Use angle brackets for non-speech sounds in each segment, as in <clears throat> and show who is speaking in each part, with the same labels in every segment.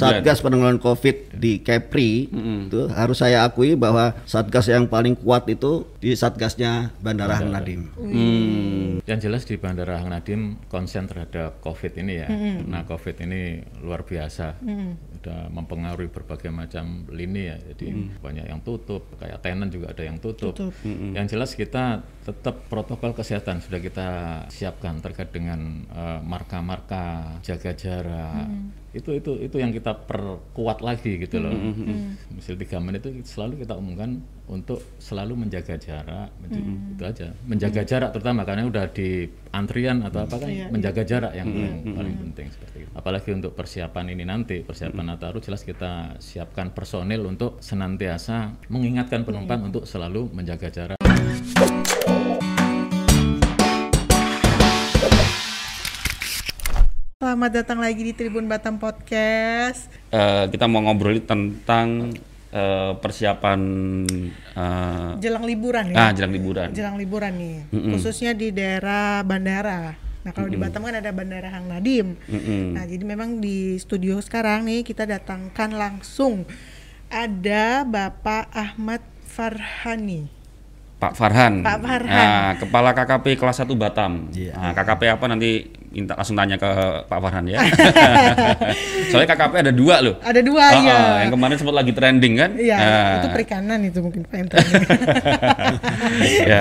Speaker 1: Satgas penanggulangan COVID di Kepri itu harus saya akui bahwa Satgas yang paling kuat itu di Satgasnya Bandara Hang Nadim.
Speaker 2: Hmm. Yang jelas di Bandara Hang Nadim konsen terhadap COVID ini ya. Nah COVID ini luar biasa, udah mempengaruhi berbagai macam lini ya. Jadi banyak yang tutup, kayak tenan juga ada yang tutup. Yang jelas kita tetap protokol kesehatan sudah kita siapkan terkait dengan eh, marka-marka, jaga jarak. Itu itu itu yang kita perkuat lagi gitu loh. Misal tiga menit itu selalu kita umumkan untuk selalu menjaga jarak, menj- itu aja. Menjaga jarak terutama karena udah di antrian atau apa kan menjaga jarak yang paling, paling penting seperti itu. Apalagi untuk persiapan ini nanti, persiapan Nataru jelas kita siapkan personil untuk senantiasa mengingatkan penumpang untuk selalu menjaga jarak.
Speaker 3: Selamat datang lagi di Tribun Batam Podcast.
Speaker 4: Eh, kita mau ngobrolin tentang eh, persiapan eh,
Speaker 3: Jelang liburan ya.
Speaker 4: ah jelang liburan.
Speaker 3: Jelang liburan nih. Khususnya di daerah bandara. Nah, kalau di Batam kan ada Bandara Hang Nadim. Nah, jadi memang di studio sekarang nih kita datangkan langsung ada Bapak Ahmad Farhani.
Speaker 4: Pak Farhan.
Speaker 3: Pak Farhan.
Speaker 4: Nah, Kepala KKP kelas 1 Batam.
Speaker 1: Iya.
Speaker 4: Nah, KKP apa nanti minta langsung tanya ke Pak Farhan ya. <laughs> Soalnya KKP ada dua loh.
Speaker 3: Ada dua
Speaker 4: Oh,
Speaker 3: ya.
Speaker 4: oh, yang kemarin sempat lagi trending kan?
Speaker 3: Iya,
Speaker 4: Nah,
Speaker 3: itu perikanan itu mungkin Pak Hendra. <laughs>
Speaker 4: ya.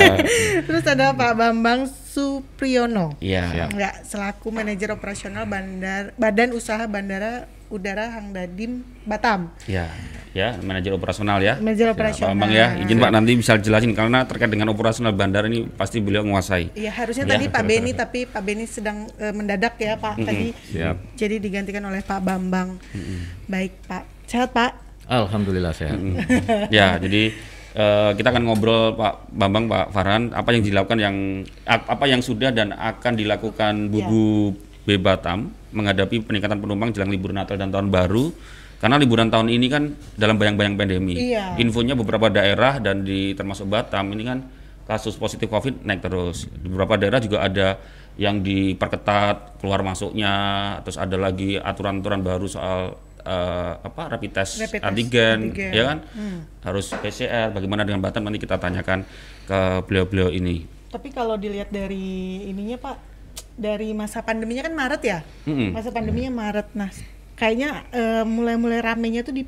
Speaker 3: Terus ada Pak Bambang Supriyono.
Speaker 4: Iya.
Speaker 3: Ya, selaku manajer operasional bandar Badan Usaha Bandara Udara Hang Nadim Batam.
Speaker 4: Ya, ya, manajer operasional ya.
Speaker 3: Manajer
Speaker 4: Pak
Speaker 3: operasional.
Speaker 4: Bambang ya, izin Pak nanti bisa jelasin karena terkait dengan operasional bandara ini pasti beliau menguasai.
Speaker 3: Iya, harusnya
Speaker 4: Ya.
Speaker 3: tadi Pak Beni tapi Pak Beni sedang eh, mendadak ya, Pak. Tadi
Speaker 2: Siap.
Speaker 3: jadi digantikan oleh Pak Bambang. Baik, Pak. Sehat, Pak?
Speaker 2: Alhamdulillah sehat.
Speaker 4: ya, jadi eh, kita akan ngobrol Pak Bambang, Pak Farhan, apa yang dilakukan yang ap- apa yang sudah dan akan dilakukan Bubu B Batam menghadapi peningkatan penumpang jelang libur Natal dan Tahun Baru. Karena liburan tahun ini kan dalam bayang-bayang pandemi.
Speaker 3: Iya.
Speaker 4: Infonya beberapa daerah dan di termasuk Batam ini kan kasus positif Covid naik terus. Di beberapa daerah juga ada yang diperketat keluar masuknya, terus ada lagi aturan-aturan baru soal eh, apa rapid test
Speaker 3: Rapid test
Speaker 4: antigen,
Speaker 3: antigen.
Speaker 4: ya kan? Harus PCR. Bagaimana dengan Batam nanti kita tanyakan ke beliau-beliau ini.
Speaker 3: Tapi kalau dilihat dari ininya, Pak, dari masa pandeminya kan Maret ya?
Speaker 4: Mm-mm.
Speaker 3: Masa pandeminya Maret. Nah, kayaknya eh, mulai-mulai ramenya tuh di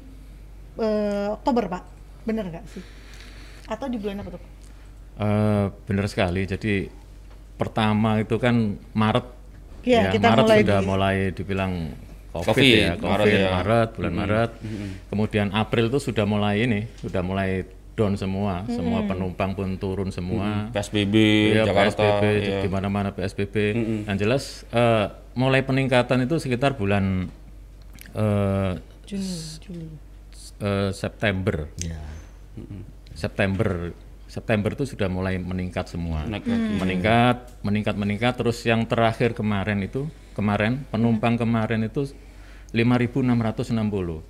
Speaker 3: eh, Oktober, Pak. Bener nggak sih? Atau di bulan apa tuh? Pak?
Speaker 2: Eh, benar sekali. Jadi pertama itu kan Maret.
Speaker 3: Iya,
Speaker 2: ya,
Speaker 3: kita
Speaker 2: Maret
Speaker 3: mulai
Speaker 2: sudah
Speaker 3: di-
Speaker 2: mulai dibilang COVID,
Speaker 4: Covid,
Speaker 2: ya,
Speaker 4: Maret
Speaker 2: COVID
Speaker 4: ya.
Speaker 2: Maret, bulan Maret. Kemudian April itu sudah mulai ini, sudah mulai down semua, semua penumpang pun turun semua.
Speaker 4: PSBB
Speaker 2: Iya,
Speaker 4: Jakarta.
Speaker 2: PSBB
Speaker 4: iya.
Speaker 2: di mana-mana PSBB. Yang jelas eh, mulai peningkatan itu sekitar bulan eh,
Speaker 3: Juni, Juli.
Speaker 2: eh, September.
Speaker 1: Ya.
Speaker 2: September September itu sudah mulai meningkat semua.
Speaker 4: Lagi.
Speaker 2: Meningkat, meningkat, meningkat terus yang terakhir kemarin itu kemarin penumpang kemarin itu 5.660.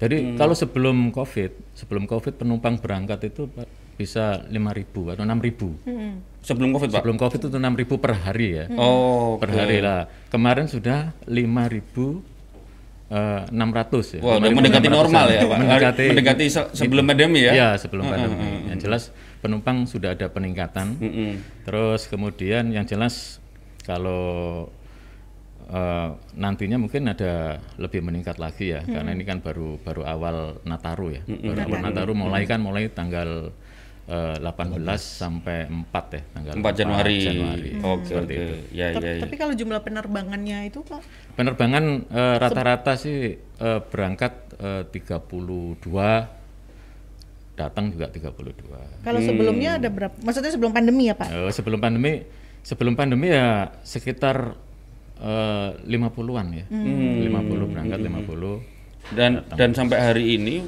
Speaker 2: Jadi kalau sebelum Covid, sebelum Covid penumpang berangkat itu bisa 5.000 atau 6.000.
Speaker 4: Sebelum Covid, Pak.
Speaker 2: Sebelum Covid itu 6.000 per hari ya.
Speaker 4: Oh,
Speaker 2: Per hari lah. Kemarin sudah 5.600 ya.
Speaker 4: Wah, udah
Speaker 2: 5.600
Speaker 4: mendekati normal ya, Pak.
Speaker 2: Mendekati,
Speaker 4: Mendekati se- sebelum pandemi ya?
Speaker 2: Iya, sebelum pandemi. Yang jelas penumpang sudah ada peningkatan.
Speaker 4: Mm-mm.
Speaker 2: Terus kemudian yang jelas kalau eh, nantinya mungkin ada lebih meningkat lagi ya, karena ini kan baru baru awal Nataru ya. Baru awal Nataru mulai kan mulai tanggal eh, 18 sampai 4 ya, tanggal
Speaker 4: 4 Januari.
Speaker 2: Januari.
Speaker 4: Oke,
Speaker 2: Seperti
Speaker 4: oke.
Speaker 2: itu.
Speaker 4: Ya,
Speaker 3: Tapi,
Speaker 4: ya, ya.
Speaker 3: tapi kalau jumlah penerbangannya itu, Pak,
Speaker 2: Penerbangan eh, rata-rata sih eh, berangkat eh, 32 datang juga 32.
Speaker 3: kalau sebelumnya ada berapa? Maksudnya sebelum pandemi ya, Pak?
Speaker 2: Eh, sebelum pandemi sebelum pandemi ya sekitar eh, 50-an ya. 50 berangkat 50.
Speaker 4: Dan dan sampai hari ini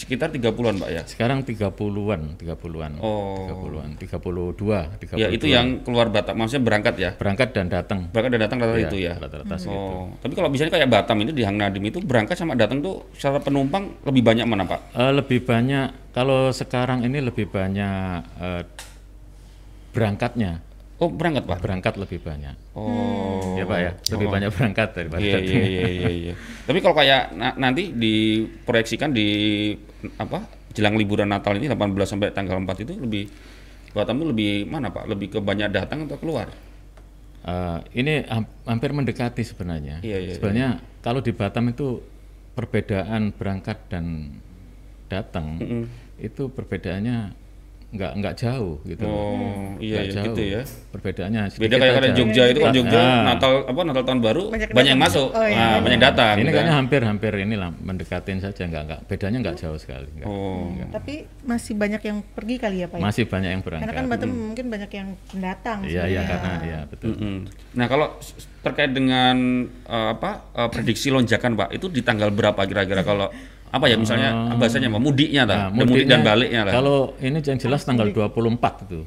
Speaker 4: sekitar 30-an, Pak ya.
Speaker 2: Sekarang 30-an, 30-an.
Speaker 4: Oh.
Speaker 2: 30-an, 32, 32.
Speaker 4: Ya, itu yang keluar Batam, maksudnya berangkat ya.
Speaker 2: berangkat dan datang.
Speaker 4: Berangkat dan datang rata
Speaker 2: Iya,
Speaker 4: itu ya.
Speaker 2: Rata-rata segitu.
Speaker 4: Oh, tapi kalau misalnya kayak Batam ini di Hang Nadim itu berangkat sama datang tuh secara penumpang lebih banyak mana, Pak?
Speaker 2: Eh, lebih banyak kalau sekarang ini lebih banyak eh, berangkatnya
Speaker 4: Oh, berangkat, Pak.
Speaker 2: berangkat lebih banyak.
Speaker 4: Oh.
Speaker 2: Ya Pak ya, lebih
Speaker 4: Oh.
Speaker 2: banyak berangkat daripada
Speaker 4: Iya, iya, iya, iya, iya. Tapi kalau kayak na- nanti diproyeksikan di apa? Jelang liburan Natal ini 18 sampai tanggal 4 itu lebih Batam itu lebih mana, Pak? Lebih ke banyak datang atau keluar?
Speaker 2: Eh, ini ham- hampir mendekati sebenarnya.
Speaker 4: Iya, iya,
Speaker 2: sebenarnya kalau di Batam itu perbedaan berangkat dan datang itu perbedaannya nggak nggak jauh gitu. loh.
Speaker 4: Oh, iya,
Speaker 2: Nggak
Speaker 4: iya,
Speaker 2: jauh.
Speaker 4: gitu ya.
Speaker 2: Perbedaannya
Speaker 4: Beda
Speaker 2: sedikit
Speaker 4: kayak kayak
Speaker 2: aja.
Speaker 4: Jogja itu kan Jogja
Speaker 2: Ah.
Speaker 4: Natal apa Natal tahun baru
Speaker 3: Banyak
Speaker 4: banyak, yang
Speaker 3: datang.
Speaker 4: masuk.
Speaker 3: Oh, iya,
Speaker 4: Nah,
Speaker 3: iya.
Speaker 4: banyak datang.
Speaker 2: Ini
Speaker 4: gitu
Speaker 2: kayaknya
Speaker 4: kan.
Speaker 2: hampir-hampir inilah mendekatin saja nggak nggak bedanya nggak jauh sekali. nggak.
Speaker 4: Oh.
Speaker 3: Tapi masih banyak yang pergi kali ya Pak? ya?
Speaker 2: Masih banyak yang
Speaker 3: Karena
Speaker 2: berangkat.
Speaker 3: kan Batam mungkin banyak yang pendatang.
Speaker 2: Iya iya karena ya betul.
Speaker 4: Mm-mm. Nah kalau terkait dengan eh, apa eh, prediksi lonjakan pak, itu di tanggal berapa kira-kira kalau apa ya misalnya bahasanya apa mudiknya
Speaker 2: Nah,
Speaker 4: lah, dan mudik dan baliknya lah.
Speaker 2: Kalau ini yang jelas tanggal 24 itu.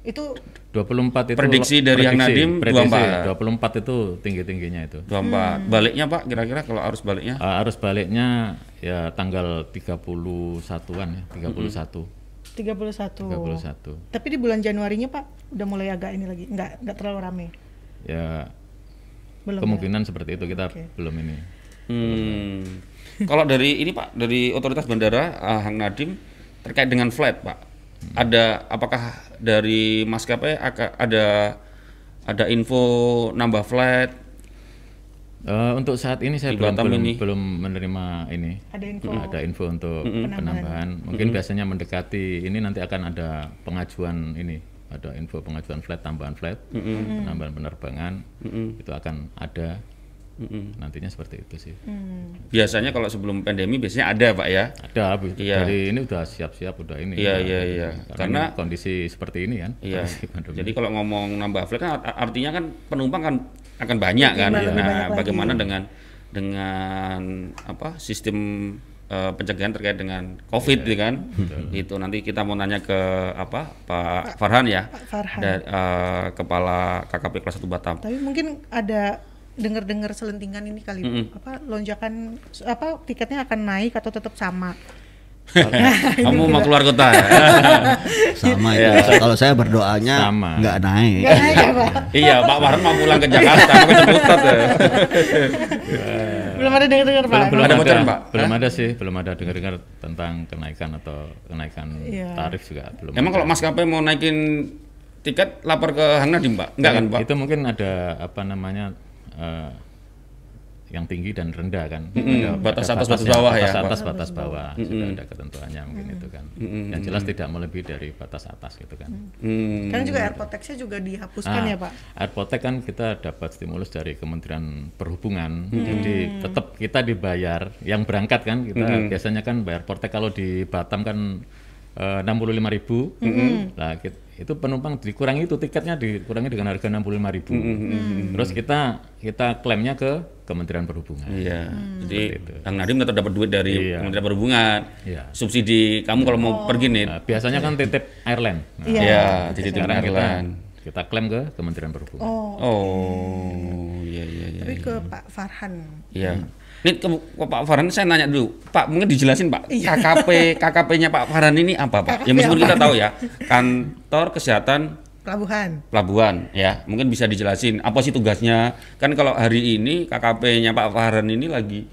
Speaker 3: Itu
Speaker 2: 24 itu
Speaker 4: Prediksi dari Yang Nadim, 24.
Speaker 2: 24 itu tinggi-tingginya itu.
Speaker 4: 24. Baliknya pak, kira-kira kalau arus baliknya?
Speaker 2: Uh, arus baliknya ya tanggal 31-an ya, 31.
Speaker 3: 31.
Speaker 2: 31.
Speaker 3: Tapi di bulan Januarinya Pak udah mulai agak ini lagi, nggak nggak terlalu rame.
Speaker 2: Ya
Speaker 3: Belum. ya?
Speaker 2: kemungkinan seperti itu kita
Speaker 3: Oke.
Speaker 2: belum ini.
Speaker 4: Hmm. kalau dari ini pak, dari otoritas bandara eh, Hang Nadim terkait dengan flight pak, ada apakah dari maskapai ada ada info nambah flight?
Speaker 2: Uh, untuk saat ini saya belum belum,
Speaker 4: ini.
Speaker 2: belum menerima ini.
Speaker 3: Ada info.
Speaker 2: Ada info untuk penambahan. Mungkin biasanya mendekati ini nanti akan ada pengajuan ini, ada info pengajuan flight tambahan flight, penambahan penerbangan itu akan ada. Nantinya seperti itu sih.
Speaker 3: Hmm.
Speaker 4: Biasanya kalau sebelum pandemi biasanya ada pak ya.
Speaker 2: Ada.
Speaker 4: Iya.
Speaker 2: dari ini udah siap-siap udah ini.
Speaker 4: Iya, iya, iya.
Speaker 2: Karena,
Speaker 4: Karena-
Speaker 2: ini kondisi seperti ini kan.
Speaker 4: Iya. <laughs> Jadi kalau ngomong nambah flight kan art- artinya kan penumpang kan akan banyak kan.
Speaker 3: Lebih banyak
Speaker 4: Nah,
Speaker 3: lagi.
Speaker 4: bagaimana dengan dengan apa sistem eh, pencegahan terkait dengan COVID gitu kan? Itu nanti kita mau nanya ke apa Pak Farhan ya,
Speaker 3: Pak Farhan.
Speaker 4: da- eh, kepala KKP kelas 1 Batam.
Speaker 3: Tapi mungkin ada dengar-dengar selentingan ini kali apa lonjakan apa tiketnya akan naik atau tetap sama. <laughs>
Speaker 4: Kamu mau keluar kota ya? <laughs>
Speaker 1: sama itu. Kalau saya berdoanya
Speaker 2: Sama.
Speaker 1: nggak naik.
Speaker 3: Nggak naik ya Pak? <laughs>
Speaker 4: iya, Pak Farhan mau pulang ke Jakarta, mau ke Ciputat ya.
Speaker 3: Belum ada dengar-dengar Pak.
Speaker 2: belum, belum
Speaker 4: Ada
Speaker 2: ada,
Speaker 4: bocoran, Pak?
Speaker 2: belum ada sih, belum ada dengar-dengar tentang kenaikan atau kenaikan
Speaker 3: Iya.
Speaker 2: tarif juga belum.
Speaker 4: Emang
Speaker 2: ada.
Speaker 4: kalau maskapai mau naikin tiket lapor ke Hang Nadim, Pak? Enggak kan, Pak?
Speaker 2: Itu mungkin ada apa namanya eh, yang tinggi dan rendah kan.
Speaker 4: Mm-mm,
Speaker 2: Ada-
Speaker 4: batas
Speaker 2: ada
Speaker 4: atas, batas bawah ya,
Speaker 2: batas atas, batas bawah. Sudah ada ketentuannya mungkin itu kan. Yang jelas tidak melebihi dari batas atas gitu kan.
Speaker 4: Hmm.
Speaker 3: Karena juga airport tax-nya juga dihapuskan ya Pak.
Speaker 2: Airpotek kan kita dapat stimulus dari Kementerian Perhubungan, jadi tetap kita dibayar yang berangkat kan kita biasanya kan bayar portek kalau di Batam kan enam puluh lima ribu, lah kit- itu penumpang dikurangi itu tiketnya dikurangi dengan harga enam puluh lima ribu, terus kita kita klaimnya ke Kementerian Perhubungan.
Speaker 4: Iya. Jadi Hang Nadim tetap dapat duit dari
Speaker 2: Iya.
Speaker 4: Kementerian Perhubungan.
Speaker 2: Iya.
Speaker 4: Subsidi kamu kalau mau pergi nih.
Speaker 2: Nah, biasanya kan titip airline, nah,
Speaker 3: Iya.
Speaker 4: Iya, jadi
Speaker 2: kita
Speaker 4: airline.
Speaker 2: kita klaim ke Kementerian Perhubungan.
Speaker 3: Oh,
Speaker 4: Oh, iya iya iya.
Speaker 3: tapi ke Pak Farhan.
Speaker 4: Iya. Ini ke, ke Pak Farhan saya nanya dulu. Pak, mungkin dijelasin Pak. KKP KKP-nya Pak Farhan ini apa, Pak? Ya
Speaker 3: KKP
Speaker 4: meskipun
Speaker 3: apa?
Speaker 4: kita tahu ya, kantor kesehatan
Speaker 3: Pelabuhan.
Speaker 4: pelabuhan ya mungkin bisa dijelasin apa sih tugasnya kan kalau hari ini KKP-nya Pak Farhan ini lagi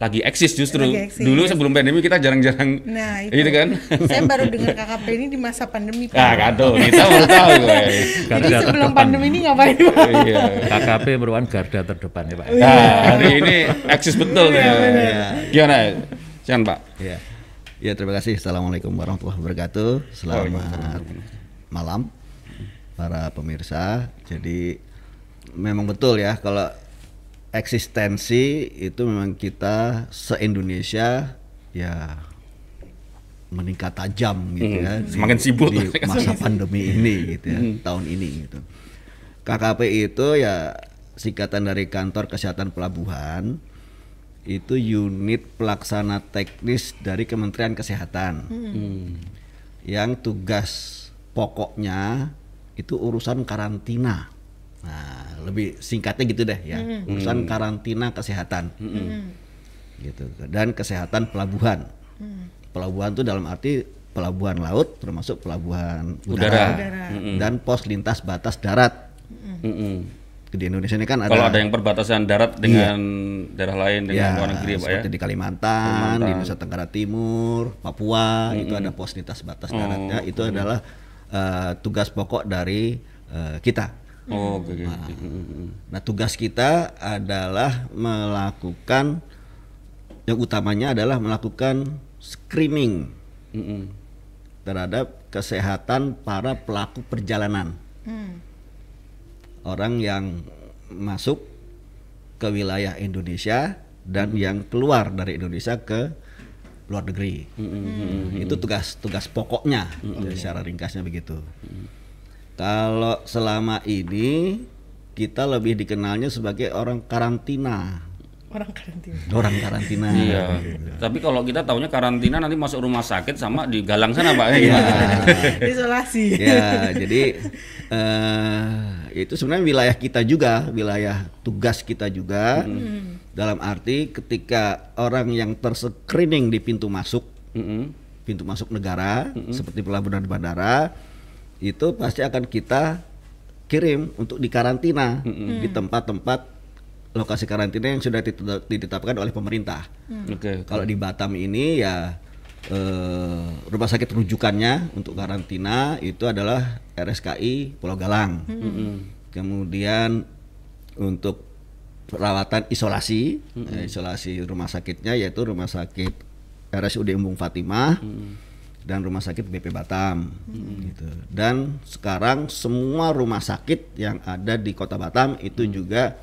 Speaker 4: lagi eksis justru
Speaker 3: Lagi eksis.
Speaker 4: dulu sebelum pandemi kita jarang-jarang
Speaker 3: Nah, <laughs> itu.
Speaker 4: itu kan
Speaker 3: Saya baru dengar KKP ini di masa pandemi Pak.
Speaker 4: nah kan tuh kita baru tahu guys
Speaker 3: Jadi
Speaker 2: Garda
Speaker 3: sebelum
Speaker 2: terdepan.
Speaker 3: pandemi ini ngapain Pak?
Speaker 4: iya
Speaker 2: KKP merupakan garda terdepan ya Pak.
Speaker 4: nah hari ini eksis betul ya gimana jangan Pak
Speaker 1: Ya. Ya terima kasih. Assalamualaikum warahmatullahi wabarakatuh. Selamat malam para pemirsa. Jadi memang betul ya kalau eksistensi itu memang kita se-Indonesia ya meningkat tajam gitu
Speaker 4: Hmm,
Speaker 1: ya di-
Speaker 4: semakin sibuk.
Speaker 1: di masa pandemi ini gitu ya tahun ini gitu. KKP itu ya singkatan dari Kantor Kesehatan Pelabuhan itu unit pelaksana teknis dari Kementerian Kesehatan yang tugas pokoknya itu urusan karantina. Nah, lebih singkatnya gitu deh ya, urusan karantina kesehatan, gitu. Dan kesehatan pelabuhan. Pelabuhan itu dalam arti pelabuhan laut termasuk pelabuhan
Speaker 4: Udara.
Speaker 1: udara, dan pos lintas batas darat.
Speaker 4: Mm-mm.
Speaker 1: Di Indonesia ini kan ada
Speaker 4: Kalau ada yang perbatasan darat dengan daerah lain dengan
Speaker 1: ya,
Speaker 4: luar negeri Pak ya.
Speaker 1: seperti di Kalimantan, di Nusa Tenggara Timur, Papua, itu ada pos lintas batas daratnya. Itu adalah eh, tugas pokok dari eh, kita.
Speaker 4: Oh, oke oke. Mm-mm.
Speaker 1: Nah, tugas kita adalah melakukan yang utamanya adalah melakukan screening
Speaker 4: Mm-mm.
Speaker 1: terhadap kesehatan para pelaku perjalanan. Orang yang masuk ke wilayah Indonesia dan yang keluar dari Indonesia ke luar negeri. Itu tugas tugas pokoknya secara ringkasnya begitu. Kalau selama ini kita lebih dikenalnya sebagai orang karantina.
Speaker 3: Orang karantina.
Speaker 1: Orang karantina. <laughs>
Speaker 4: Iya. Tapi kalau kita tahunya karantina nanti masuk rumah sakit sama di galang sana Pak ya.
Speaker 1: Iya. <laughs>
Speaker 3: Isolasi.
Speaker 1: ya jadi eh itu sebenarnya wilayah kita juga wilayah tugas kita juga dalam arti ketika orang yang terscreening di pintu masuk
Speaker 4: Mm-mm.
Speaker 1: pintu masuk negara seperti pelabuhan dan bandara itu pasti akan kita kirim untuk dikarantina di tempat-tempat lokasi karantina yang sudah ditetap- ditetapkan oleh pemerintah.
Speaker 4: Oke.
Speaker 1: Kalau di Batam ini ya eh, rumah sakit rujukannya untuk karantina itu adalah RSKI Pulau Galang. Kemudian untuk perawatan isolasi, eh, isolasi rumah sakitnya yaitu rumah sakit RSUD Embung Fatimah dan rumah sakit BP Batam. Gitu. Dan sekarang semua rumah sakit yang ada di Kota Batam itu juga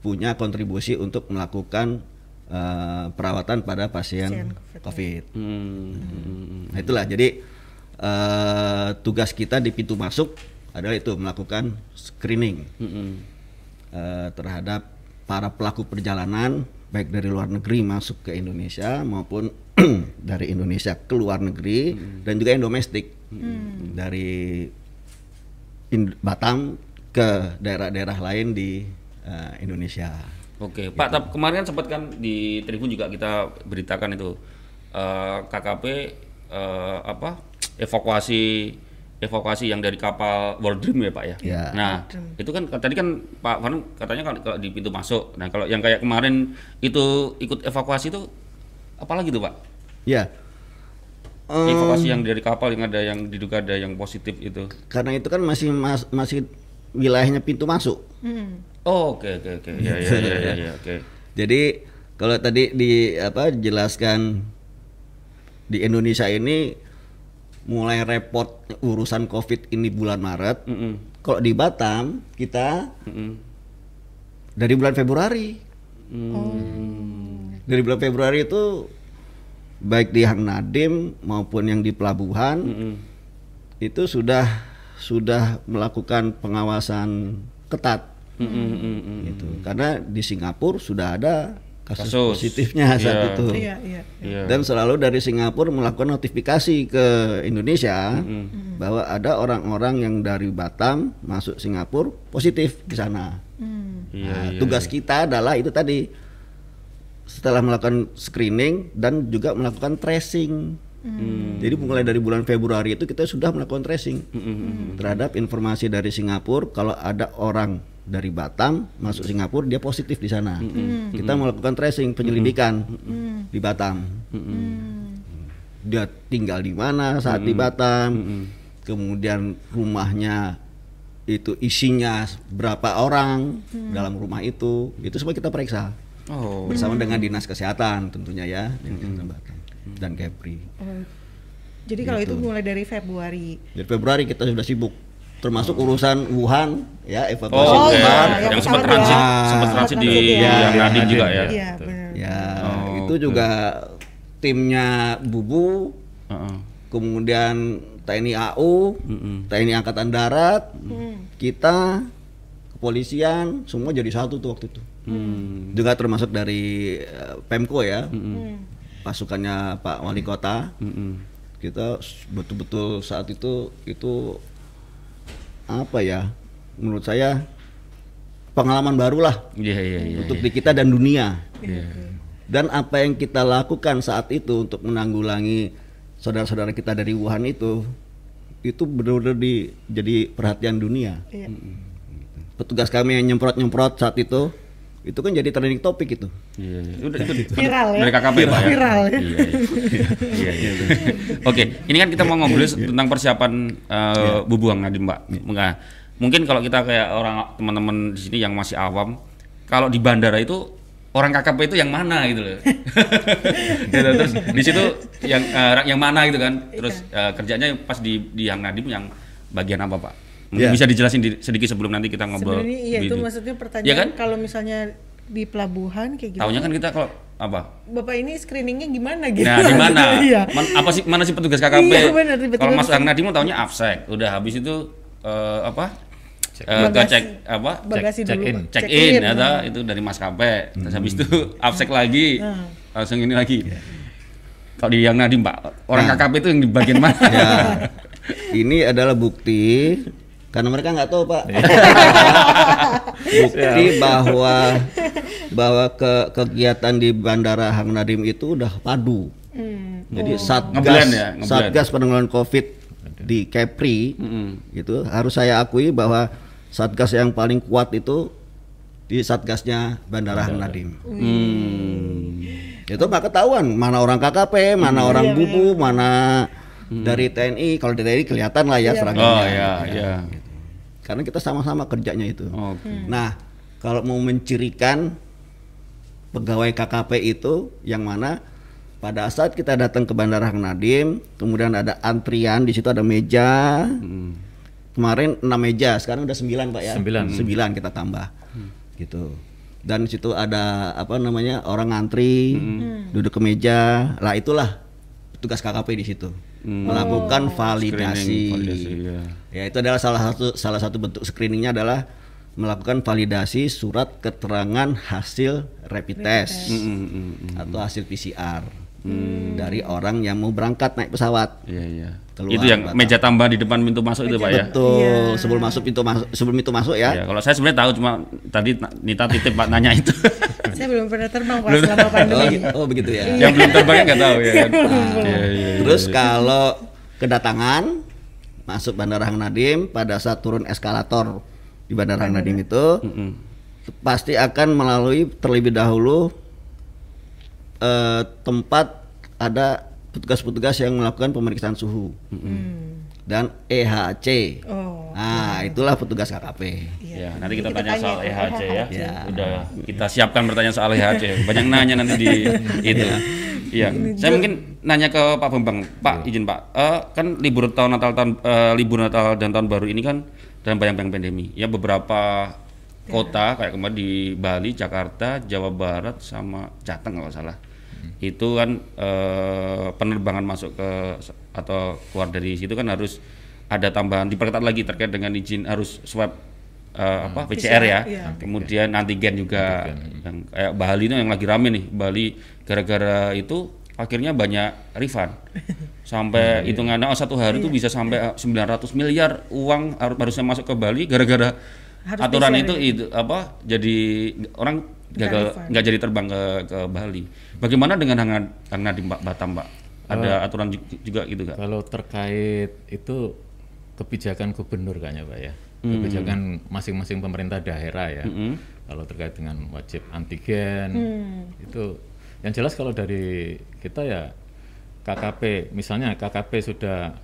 Speaker 1: punya kontribusi untuk melakukan eh, perawatan pada pasien
Speaker 3: Pasien
Speaker 1: COVID.
Speaker 4: Hmm.
Speaker 1: Nah itulah jadi eh, tugas kita di pintu masuk adalah itu melakukan screening
Speaker 4: Mm-mm.
Speaker 1: eh, terhadap para pelaku perjalanan baik dari luar negeri masuk ke Indonesia maupun <clears throat> dari Indonesia ke luar negeri dan juga yang domestik dari In- Batam ke daerah-daerah lain di eh, Indonesia.
Speaker 4: Oke, Pak. Tapi kemarin kan sempat kan di Tribun juga kita beritakan itu eh, KKP eh, apa evakuasi evakuasi yang dari kapal World Dream ya Pak ya.
Speaker 1: Ya.
Speaker 4: Nah itu kan tadi kan Pak Farhan katanya kalau kalau di pintu masuk. Nah kalau yang kayak kemarin itu ikut evakuasi itu apalagi tuh Pak?
Speaker 1: Ya.
Speaker 4: Evakuasi yang dari kapal yang ada yang diduga ada yang positif itu.
Speaker 1: karena itu kan masih mas- masih wilayahnya pintu masuk.
Speaker 3: Hmm.
Speaker 4: Oh oke oke oke ya ya ya ya, ya, oke.
Speaker 1: Jadi kalau tadi di apa jelaskan di Indonesia ini mulai repot urusan Covid ini bulan Maret.
Speaker 4: Mm-mm.
Speaker 1: Kalau di Batam kita
Speaker 4: Mm-mm.
Speaker 1: dari bulan Februari.
Speaker 4: Hmm.
Speaker 1: Dari bulan Februari itu baik di Hang Nadim maupun yang di pelabuhan
Speaker 4: Mm-mm.
Speaker 1: itu sudah sudah melakukan pengawasan ketat
Speaker 4: Mm-mm, mm-mm.
Speaker 1: gitu. Karena di Singapura sudah ada kasus,
Speaker 4: Kasus.
Speaker 1: positifnya saat
Speaker 4: Iya.
Speaker 1: itu.
Speaker 3: Iya, iya.
Speaker 4: Iya.
Speaker 1: Dan selalu dari Singapura melakukan notifikasi ke Indonesia bahwa ada orang-orang yang dari Batam masuk Singapura positif di sana.
Speaker 3: Hmm.
Speaker 4: Iya,
Speaker 1: Nah,
Speaker 4: iya,
Speaker 1: tugas kita adalah itu tadi setelah melakukan screening dan juga melakukan tracing.
Speaker 4: Hmm.
Speaker 1: Jadi mulai dari bulan Februari itu kita sudah melakukan tracing terhadap informasi dari Singapura kalau ada orang dari Batam masuk Singapura dia positif di sana. Kita melakukan tracing penyelidikan di Batam. Dia tinggal di mana saat di Batam. Kemudian rumahnya itu isinya berapa orang dalam rumah itu. Itu semua kita periksa
Speaker 4: Oh.
Speaker 1: bersama dengan dinas kesehatan tentunya ya Dinas Kesehatan Batam dan Kepri.
Speaker 3: Oh. Jadi kalau itu mulai dari Februari.
Speaker 1: Dari Februari kita sudah sibuk termasuk urusan Wuhan ya evakuasi
Speaker 4: Oh,
Speaker 3: Oh,
Speaker 4: oke.
Speaker 3: iya,
Speaker 4: yang,
Speaker 3: yang
Speaker 4: sempat transit,
Speaker 1: ya.
Speaker 4: sempat transit di
Speaker 3: ya.
Speaker 4: yang
Speaker 1: Iya,
Speaker 4: Nadine juga ya.
Speaker 3: Iya, benar.
Speaker 1: Ya,
Speaker 4: Oh,
Speaker 1: itu juga timnya Bubu,
Speaker 4: Heeh.
Speaker 1: kemudian TNI AU,
Speaker 4: Mm-mm.
Speaker 1: TNI Angkatan Darat,
Speaker 3: Hmm.
Speaker 1: kita, kepolisian, semua jadi satu tuh waktu itu.
Speaker 4: Hmm.
Speaker 1: Juga termasuk dari eh, Pemko ya,
Speaker 3: Hmm.
Speaker 1: pasukannya Pak Wali Kota.
Speaker 4: Mm-mm.
Speaker 1: Kita betul-betul saat itu itu apa ya? Menurut saya pengalaman barulah
Speaker 4: Iya iya iya.
Speaker 1: untuk di kita dan dunia.
Speaker 4: Iya.
Speaker 1: Dan apa yang kita lakukan saat itu untuk menanggulangi saudara-saudara kita dari Wuhan itu itu benar-benar di jadi perhatian dunia.
Speaker 3: Iya.
Speaker 1: Petugas kami yang nyemprot-nyemprot saat itu itu kan jadi trending topik itu.
Speaker 4: Iya, iya. Itu, itu, itu
Speaker 3: Viral ya?
Speaker 4: Dari KKP Pak ya?
Speaker 3: Viral ya?
Speaker 4: Iya, iya. Iya, iya. Oke, ini kan kita mau ngobrol tentang persiapan eh, bubuang Nadim Mbak. Nah, mungkin kalau kita kayak orang teman-teman di sini yang masih awam, kalau di bandara itu orang KKP itu yang mana gitu loh. <laughs> Gitu, terus di situ yang eh, yang mana gitu kan. Terus eh, kerjanya pas di di yang Nadim yang bagian apa Pak? Mungkin
Speaker 1: Iya.
Speaker 4: bisa dijelasin di- sedikit sebelum nanti kita ngobrol.
Speaker 3: Sebenarnya iya itu maksudnya pertanyaan
Speaker 4: kan?
Speaker 3: kalau misalnya di pelabuhan kayak gitu.
Speaker 4: Tahunya kan kita kalau apa?
Speaker 3: Bapak ini screeningnya gimana gitu?
Speaker 4: Nah, di mana? <laughs>
Speaker 3: Iya.
Speaker 4: Man- apa sih mana sih petugas KKP?
Speaker 3: Iya, benar,
Speaker 4: Kalau Mas Ang Nadim taunya absek. Udah habis itu eh, apa?
Speaker 3: Bagasi-
Speaker 4: cek apa?
Speaker 3: Bagasi dulu.
Speaker 2: in.
Speaker 3: Pak.
Speaker 4: Check in
Speaker 3: nah.
Speaker 4: ada itu dari maskapai. Terus habis itu absek lagi.
Speaker 3: Hmm.
Speaker 4: Langsung ini lagi. Kalau di yang Nadim, Pak, orang
Speaker 1: Nah.
Speaker 4: KKP itu yang di bagian mana?
Speaker 1: Ya, ini adalah bukti karena mereka nggak tahu pak. <laughs> bukti bahwa bahwa ke kegiatan di Bandara Hang Nadim itu udah padu.
Speaker 3: Hmm.
Speaker 1: Jadi satgas
Speaker 4: Ngeblend ya,
Speaker 1: satgas penanggulangan COVID di Kepri itu harus saya akui bahwa satgas yang paling kuat itu di satgasnya Bandara Hang Nadim.
Speaker 4: Hmm.
Speaker 1: Itu nggak ketahuan mana orang KKP, mana orang bubu, mana dari TNI. Kalau dari TNI kelihatan lah ya
Speaker 4: Oh
Speaker 1: seragamnya.
Speaker 4: ya, ya.
Speaker 1: Karena kita sama-sama kerjanya itu.
Speaker 4: Oke.
Speaker 1: Nah, kalau mau mencirikan pegawai KKP itu yang mana pada saat kita datang ke Bandara Hang Nadim, kemudian ada antrian di situ ada meja. Kemarin 6 meja, sekarang udah 9 Pak ya.
Speaker 2: Sembilan.
Speaker 1: 9 kita tambah. Gitu. Dan di situ ada apa namanya? orang ngantri, duduk ke meja. Lah itulah tugas KKP di situ. Melakukan validasi.
Speaker 4: Screening, validasi, ya.
Speaker 1: Ya itu adalah salah satu salah satu bentuk screeningnya adalah melakukan validasi surat keterangan hasil rapid test
Speaker 4: Mm, mm, mm, mm.
Speaker 1: atau hasil PCR dari orang yang mau berangkat naik pesawat.
Speaker 4: Iya, iya.
Speaker 1: Keluar
Speaker 4: Itu yang
Speaker 1: Batam.
Speaker 4: meja tambah di depan pintu masuk itu, Pak ya?
Speaker 1: Betul. Sebelum masuk pintu masuk sebelum itu masuk ya.
Speaker 4: Ya, kalau saya sebenarnya tahu cuma tadi Nita titip Pak nanya itu. <laughs>
Speaker 3: Saya belum pernah terbang Pak selama
Speaker 1: Oh,
Speaker 3: pandemi.
Speaker 1: gitu- oh begitu ya.
Speaker 4: yang belum terbangnya nggak tahu ya kan. Iya, iya,
Speaker 1: Terus kalau kedatangan masuk Bandara Hang Nadim pada saat turun eskalator di Bandara Hang Nadim itu
Speaker 4: Mm-mm.
Speaker 1: pasti akan melalui terlebih dahulu eh, tempat ada petugas-petugas yang melakukan pemeriksaan suhu dan EHC.
Speaker 3: Oh.
Speaker 1: Nah, itulah petugas KKP.
Speaker 4: Ya, nanti kita,
Speaker 3: Kita
Speaker 4: tanya
Speaker 3: tanya
Speaker 4: soal
Speaker 3: ke
Speaker 4: EHC ya.
Speaker 1: Ya.
Speaker 4: Udah kita siapkan pertanyaan soal EHC. Banyak nanya nanti di <laughs> itu. Iya. Saya mungkin nanya ke Pak Bambang. Pak, izin Pak. Eh, kan libur tahun Natal tahun eh, libur Natal dan tahun baru ini kan dalam bayang-bayang pandemi. Ya beberapa kota kayak kemarin di Bali, Jakarta, Jawa Barat sama Jateng kalau salah. Itu kan eh, penerbangan masuk ke atau keluar dari situ kan harus ada tambahan diperketat lagi terkait dengan izin harus swab eh, apa PCR ya.
Speaker 3: iya.
Speaker 4: Kemudian antigen juga yang kayak Bali itu yang lagi rame nih. Bali gara-gara itu akhirnya banyak refund. <laughs> Sampai hitungannya oh, satu hari itu bisa sampai eh, 900 miliar uang har- harusnya masuk ke Bali gara-gara
Speaker 3: Harus
Speaker 4: aturan
Speaker 3: PCR
Speaker 4: itu
Speaker 3: ya.
Speaker 4: itu apa jadi orang
Speaker 3: Nggak
Speaker 4: gagal nggak jadi terbang ke ke Bali. Bagaimana dengan Hang Hang Nadim Pak Batam, Pak? Ada aturan ju- juga gitu kak?
Speaker 2: Kalau terkait itu kebijakan gubernur kayaknya Pak ya. Kebijakan masing-masing pemerintah daerah ya. Kalau terkait dengan wajib antigen itu yang jelas kalau dari kita ya KKP misalnya KKP sudah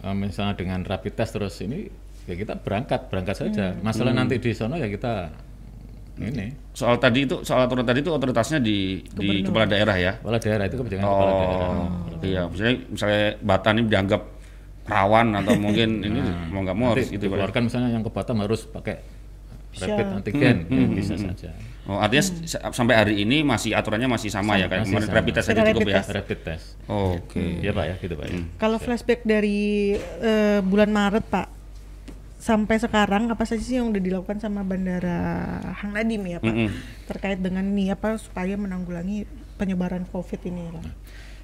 Speaker 2: eh, misalnya dengan rapid test terus ini ya kita berangkat berangkat saja. Masalah nanti di sana ya kita ini
Speaker 4: Soal tadi itu soal aturan tadi itu otoritasnya di di kepala daerah ya.
Speaker 2: kepala daerah itu kebijakan kepala daerah.
Speaker 4: Oh, iya. Misalnya misalnya Batam ini dianggap rawan atau mungkin <laughs> ini mau nggak mau harus itu Pak. ya?
Speaker 2: dikeluarkan misalnya yang ke Batam harus pakai rapid antigen ya bisa saja.
Speaker 4: Oh, artinya s- sampai hari ini masih aturannya masih sama, ya kayak
Speaker 2: masih
Speaker 4: kemarin
Speaker 2: sama.
Speaker 4: rapid test aja cukup ya.
Speaker 2: Rapid test.
Speaker 4: Oke.
Speaker 2: Iya Pak ya, gitu Pak ya.
Speaker 3: Kalau flashback dari eh, bulan Maret Pak sampai sekarang apa saja sih yang udah dilakukan sama Bandara Hang Nadim ya Pak
Speaker 4: Mm-mm.
Speaker 3: terkait dengan nih apa supaya menanggulangi penyebaran COVID ini ya Pak.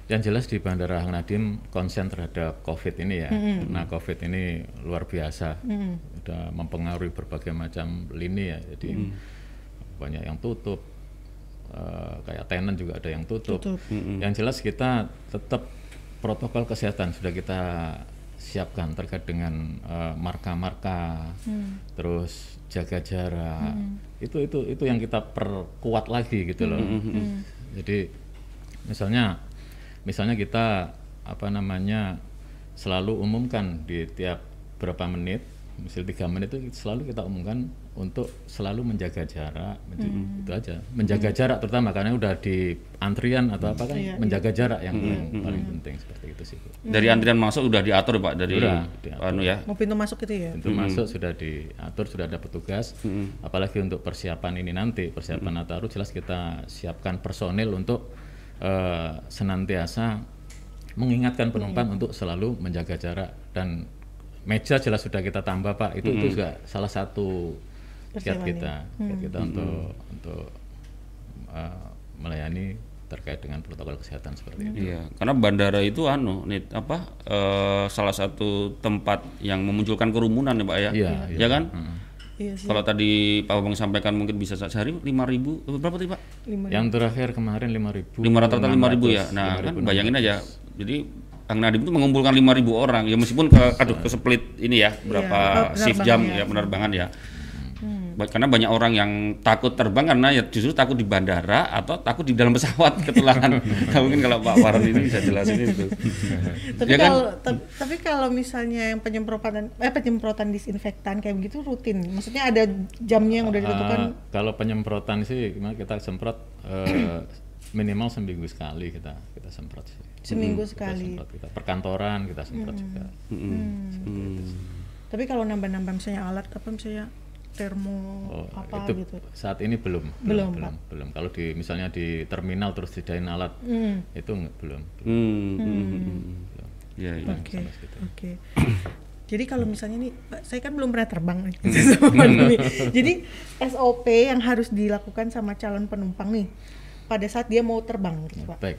Speaker 2: Yang jelas di Bandara Hang Nadim konsen terhadap COVID ini ya. Nah COVID ini luar biasa, udah mempengaruhi berbagai macam lini ya. Jadi banyak yang tutup, eh, kayak tenan juga ada yang tutup.
Speaker 3: Tutup.
Speaker 2: Yang jelas kita tetap protokol kesehatan sudah kita siapkan terkait dengan eh, marka-marka, terus jaga jarak. Itu itu itu yang kita perkuat lagi gitu loh. Jadi misalnya misalnya kita apa namanya selalu umumkan di tiap berapa menit, misal tiga menit itu selalu kita umumkan untuk selalu menjaga jarak, menj- itu aja, menjaga jarak terutama karena udah di antrian atau apa kan
Speaker 3: Iya,
Speaker 2: menjaga jarak yang paling, paling penting seperti itu sih. Bu.
Speaker 4: Dari antrian masuk udah diatur Pak dari
Speaker 2: Udah, diatur.
Speaker 4: anu ya.
Speaker 3: Mau pintu masuk itu ya?
Speaker 2: Pintu masuk sudah diatur, sudah ada petugas. Apalagi untuk persiapan ini nanti, persiapan Nataru jelas kita siapkan personil untuk eh, senantiasa mengingatkan penumpang untuk selalu menjaga jarak dan meja jelas sudah kita tambah Pak. Itu itu juga salah satu kiat kita, kiat kita untuk untuk eh, melayani terkait dengan protokol kesehatan seperti itu.
Speaker 4: Iya, karena bandara itu anu nih apa eh, salah satu tempat yang memunculkan kerumunan ya Pak ya.
Speaker 2: Iya, iya.
Speaker 4: Ya kan?
Speaker 3: Iya sih.
Speaker 4: Kalau tadi Pak Bambang sampaikan mungkin bisa sehari 5000 berapa tadi Pak?
Speaker 3: Lima.
Speaker 2: Yang terakhir kemarin 5000.
Speaker 4: 500 atau 5000 ya. Nah, kan bayangin aja. Jadi Kang Nadim itu mengumpulkan 5000 orang ya meskipun ke aduh keseplit ini ya berapa
Speaker 3: oh,
Speaker 4: shift jam
Speaker 3: ya.
Speaker 4: ya penerbangan ya. Ba- Karena banyak orang yang takut terbang karena ya justru takut di bandara atau takut di dalam pesawat <laughs> ketularan. nah, mungkin kalau Pak Warren ini bisa jelasin itu. <laughs>
Speaker 3: Tapi
Speaker 4: Ya kan?
Speaker 3: kalau ta- tapi kalau misalnya yang penyemprotan eh penyemprotan disinfektan kayak begitu rutin. Maksudnya ada jamnya yang udah ditentukan.
Speaker 2: Eh, kalau penyemprotan sih gimana kita semprot eh, minimal seminggu sekali kita kita semprot sih.
Speaker 3: Seminggu
Speaker 2: Kita
Speaker 3: sekali.
Speaker 2: semprot kita perkantoran kita semprot juga.
Speaker 4: Hmm.
Speaker 3: Tapi kalau nambah-nambah misalnya alat apa misalnya termo
Speaker 2: Oh,
Speaker 3: apa
Speaker 2: itu
Speaker 3: gitu.
Speaker 2: saat ini belum
Speaker 3: Belum,
Speaker 2: belum belum. Kalau di misalnya di terminal terus disediain alat
Speaker 3: Hmm.
Speaker 2: itu nggak belum.
Speaker 4: Hmm. hmm. Ya, ya.
Speaker 3: Oke. Oke. Jadi kalau misalnya nih, Pak, saya kan belum pernah terbang nih. <laughs> Jadi SOP yang harus dilakukan sama calon penumpang nih pada saat dia mau terbang gitu Pak.
Speaker 2: Baik.